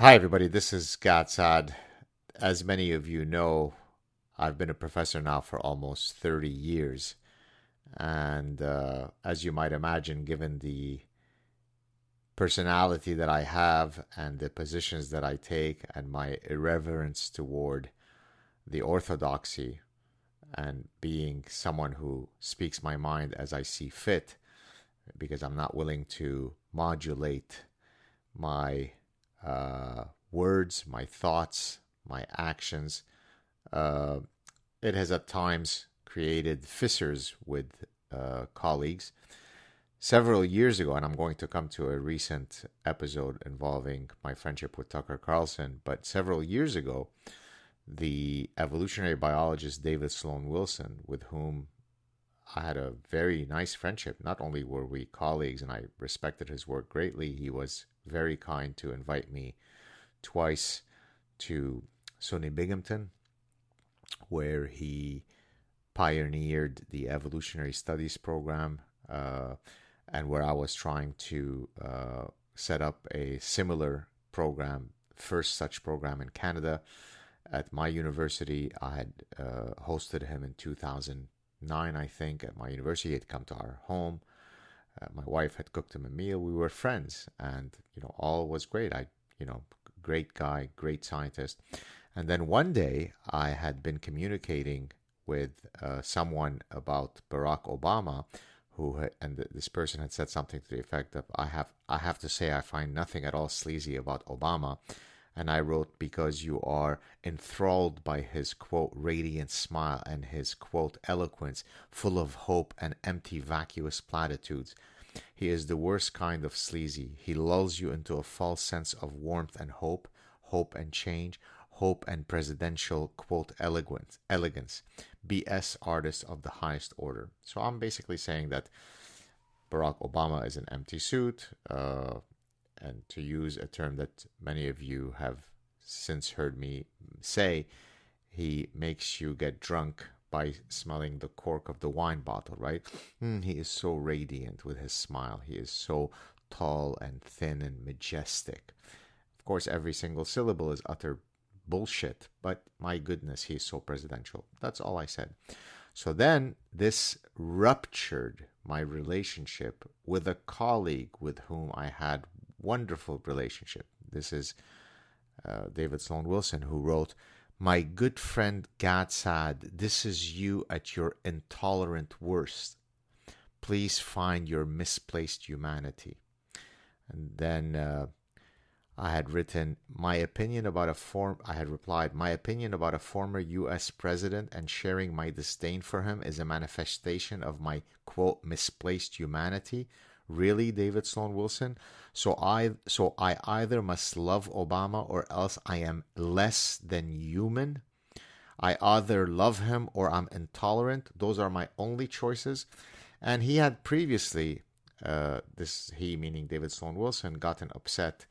Hi, everybody. This is Gad Saad. As many of you know, I've been a professor now for almost 30 years. And uh, as you might imagine, given the personality that I have and the positions that I take and my irreverence toward the orthodoxy and being someone who speaks my mind as I see fit, because I'm not willing to modulate my uh, words, my thoughts, my actions. Uh, it has at times created fissures with uh, colleagues. Several years ago, and I'm going to come to a recent episode involving my friendship with Tucker Carlson, but several years ago, the evolutionary biologist David Sloan Wilson, with whom I had a very nice friendship. Not only were we colleagues and I respected his work greatly, he was very kind to invite me twice to SUNY Binghamton, where he pioneered the evolutionary studies program uh, and where I was trying to uh, set up a similar program, first such program in Canada. At my university, I had uh, hosted him in 2009, I think, at my university. He had come to our home uh, my wife had cooked him a meal. We were friends, and you know all was great. I, you know, great guy, great scientist. And then one day, I had been communicating with uh, someone about Barack Obama, who and th- this person had said something to the effect of, "I have, I have to say, I find nothing at all sleazy about Obama." And I wrote, because you are enthralled by his quote, radiant smile and his quote, eloquence, full of hope and empty, vacuous platitudes. He is the worst kind of sleazy. He lulls you into a false sense of warmth and hope, hope and change, hope and presidential quote elegance, elegance, BS artist of the highest order. So I'm basically saying that Barack Obama is an empty suit. Uh, and to use a term that many of you have since heard me say, he makes you get drunk by smelling the cork of the wine bottle, right? Mm, he is so radiant with his smile. He is so tall and thin and majestic. Of course, every single syllable is utter bullshit, but my goodness, he is so presidential. That's all I said. So then this ruptured my relationship with a colleague with whom I had wonderful relationship. This is uh, David Sloan Wilson, who wrote, My good friend Gad Saad, this is you at your intolerant worst. Please find your misplaced humanity. And then uh, I had written, My opinion about a form, I had replied, My opinion about a former U.S. president and sharing my disdain for him is a manifestation of my, quote, misplaced humanity Really, David Sloan Wilson? So I so I either must love Obama or else I am less than human. I either love him or I'm intolerant. Those are my only choices. And he had previously, uh, this he meaning David Sloan Wilson, gotten upset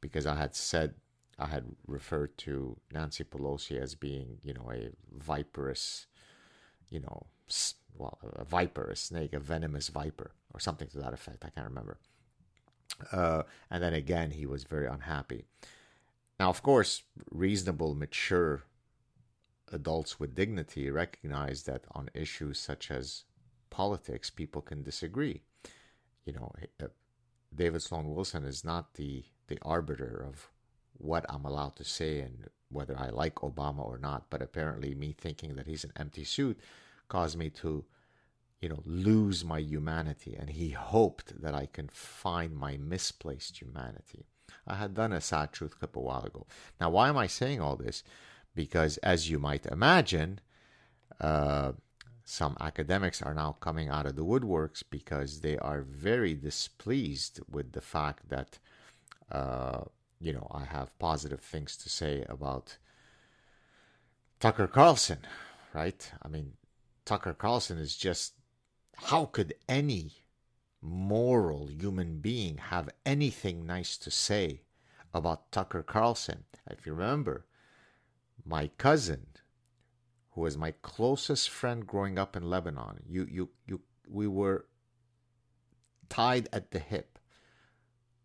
because I had said I had referred to Nancy Pelosi as being, you know, a viperous, you know, well, a viper, a snake, a venomous viper, or something to that effect. I can't remember. Uh, and then again, he was very unhappy. Now, of course, reasonable, mature adults with dignity recognize that on issues such as politics, people can disagree. You know, uh, David Sloan Wilson is not the the arbiter of what I'm allowed to say and whether I like Obama or not. But apparently, me thinking that he's an empty suit caused me to, you know, lose my humanity. And he hoped that I can find my misplaced humanity. I had done a Saad Truth clip a while ago. Now, why am I saying all this? Because, as you might imagine, uh, some academics are now coming out of the woodworks because they are very displeased with the fact that, uh, you know, I have positive things to say about Tucker Carlson, right? I mean, Tucker Carlson is just how could any moral human being have anything nice to say about Tucker Carlson? If you remember, my cousin, who was my closest friend growing up in Lebanon, you you you we were tied at the hip.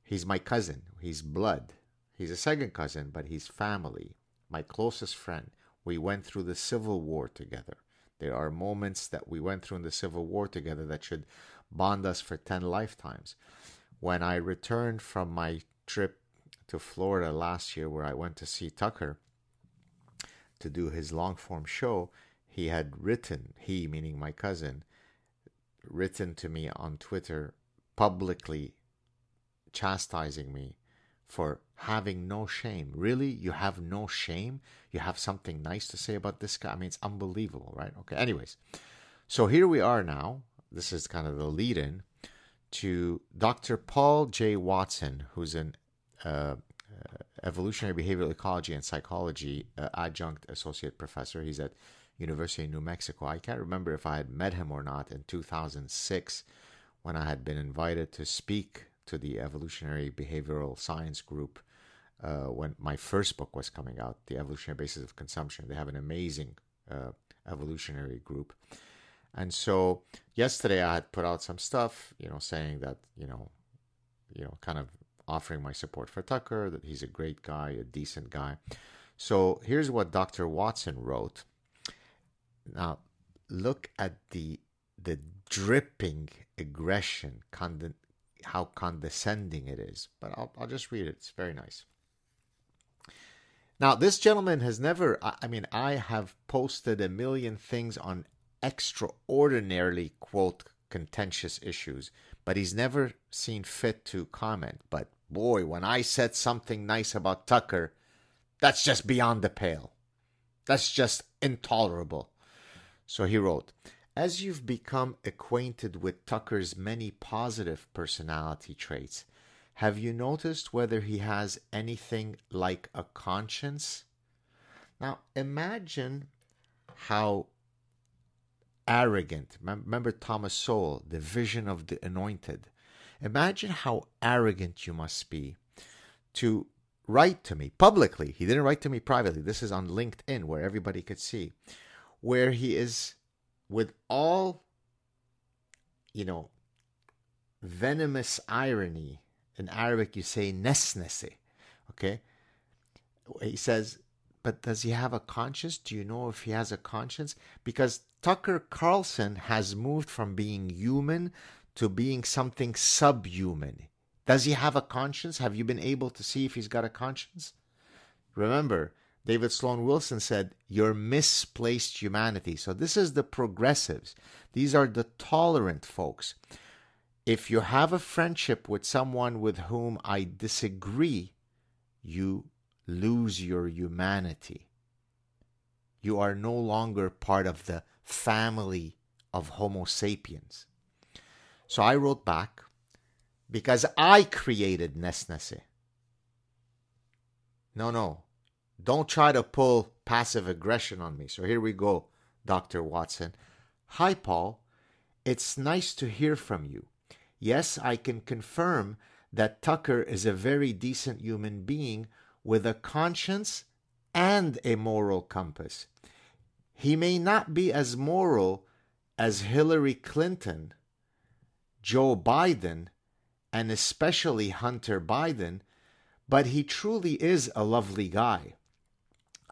He's my cousin. He's blood. He's a second cousin, but he's family, my closest friend. We went through the Civil War together. There are moments that we went through in the Civil War together that should bond us for 10 lifetimes. When I returned from my trip to Florida last year, where I went to see Tucker to do his long form show, he had written, he meaning my cousin, written to me on Twitter publicly chastising me for having no shame. Really? You have no shame? You have something nice to say about this guy? I mean, it's unbelievable, right? Okay, anyways. So here we are now. This is kind of the lead in to Dr. Paul J. Watson, who's an uh, uh, evolutionary behavioral ecology and psychology uh, adjunct associate professor. He's at University of New Mexico. I can't remember if I had met him or not in 2006 when I had been invited to speak to the evolutionary behavioral science group uh, when my first book was coming out, The Evolutionary Basis of Consumption. They have an amazing uh, evolutionary group. And so yesterday I had put out some stuff, you know, saying that, you know, you know, kind of offering my support for Tucker, that he's a great guy, a decent guy. So here's what Dr. Watson wrote. Now, look at the the dripping aggression, conden- how condescending it is. But I'll, I'll just read it. It's very nice. Now, this gentleman has never, I mean, I have posted a million things on extraordinarily, quote, contentious issues, but he's never seen fit to comment. But boy, when I said something nice about Tucker, that's just beyond the pale. That's just intolerable. So he wrote, as you've become acquainted with Tucker's many positive personality traits, have you noticed whether he has anything like a conscience? Now, imagine how arrogant. Remember Thomas Sowell, the vision of the anointed. Imagine how arrogant you must be to write to me publicly. He didn't write to me privately. This is on LinkedIn where everybody could see, where he is with all, you know, venomous irony. In Arabic, you say nesnese. Okay? He says, but does he have a conscience? Do you know if he has a conscience? Because Tucker Carlson has moved from being human to being something subhuman. Does he have a conscience? Have you been able to see if he's got a conscience? Remember, David Sloan Wilson said, Your misplaced humanity. So this is the progressives. These are the tolerant folks. If you have a friendship with someone with whom I disagree, you lose your humanity. You are no longer part of the family of Homo sapiens. So I wrote back because I created Nesnese. No, no. Don't try to pull passive aggression on me. So here we go, Dr. Watson. Hi, Paul. It's nice to hear from you. Yes, I can confirm that Tucker is a very decent human being with a conscience and a moral compass. He may not be as moral as Hillary Clinton, Joe Biden, and especially Hunter Biden, but he truly is a lovely guy.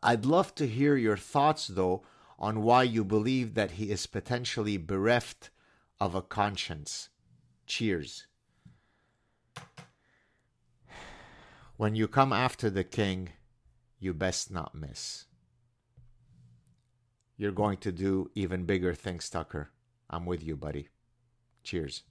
I'd love to hear your thoughts, though, on why you believe that he is potentially bereft of a conscience. Cheers. When you come after the king, you best not miss. You're going to do even bigger things, Tucker. I'm with you, buddy. Cheers.